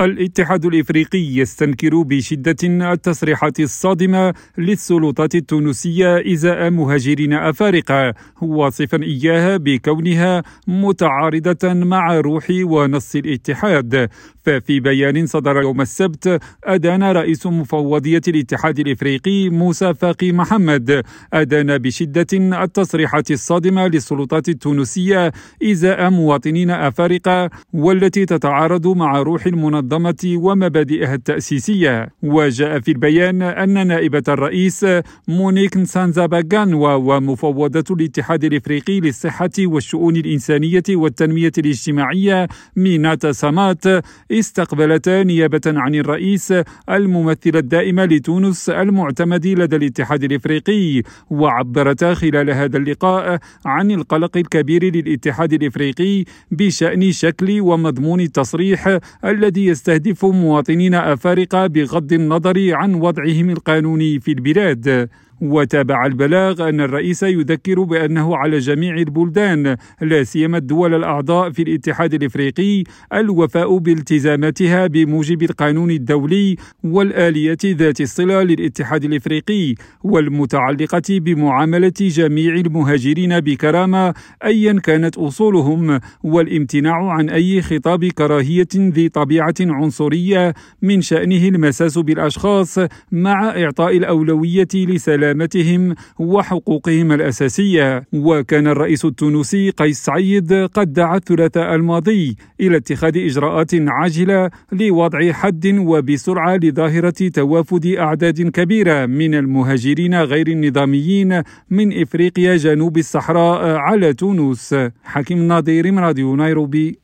الاتحاد الإفريقي يستنكر بشدة التصريحات الصادمة للسلطات التونسية إزاء مهاجرين أفارقة واصفا إياها بكونها متعارضة مع روح ونص الاتحاد. ففي بيان صدر يوم السبت أدان رئيس مفوضية الاتحاد الإفريقي موسى فاقي محمد أدان بشدة التصريحات الصادمة للسلطات التونسية إزاء مواطنين أفارقة والتي تتعارض مع روح المنظمه المنظمة ومبادئها التأسيسية. وجاء في البيان أن نائبة الرئيس مونيك نسانزاباغانوا ومفوضة الاتحاد الإفريقي للصحة والشؤون الإنسانية والتنمية الاجتماعية ميناتا سامات استقبلتا نيابة عن الرئيس الممثل الدائم لتونس المعتمد لدى الاتحاد الإفريقي. وعبرتا خلال هذا اللقاء عن القلق الكبير للاتحاد الإفريقي بشأن شكل ومضمون التصريح الذي يستهدف مواطنين أفارقة بغض النظر عن وضعهم القانوني في البلاد. وتابع البلاغ أن الرئيس يذكر بأنه على جميع البلدان لا سيما الدول الأعضاء في الاتحاد الإفريقي الوفاء بالتزاماتها بموجب القانون الدولي والآلية ذات الصلة للاتحاد الإفريقي والمتعلقة بمعاملة جميع المهاجرين بكرامة أيا كانت أصولهم والامتناع عن أي خطاب كراهية ذي طبيعة عنصرية من شأنه المساس بالأشخاص مع إعطاء الأولوية لسلام سلامتهم وحقوقهم الأساسية. وكان الرئيس التونسي قيس سعيد قد دعا الثلاثاء الماضي إلى اتخاذ إجراءات عاجلة لوضع حد وبسرعة لظاهرة توافد أعداد كبيرة من المهاجرين غير النظاميين من إفريقيا جنوب الصحراء على تونس. حكيم ناظر راديو نيروبي.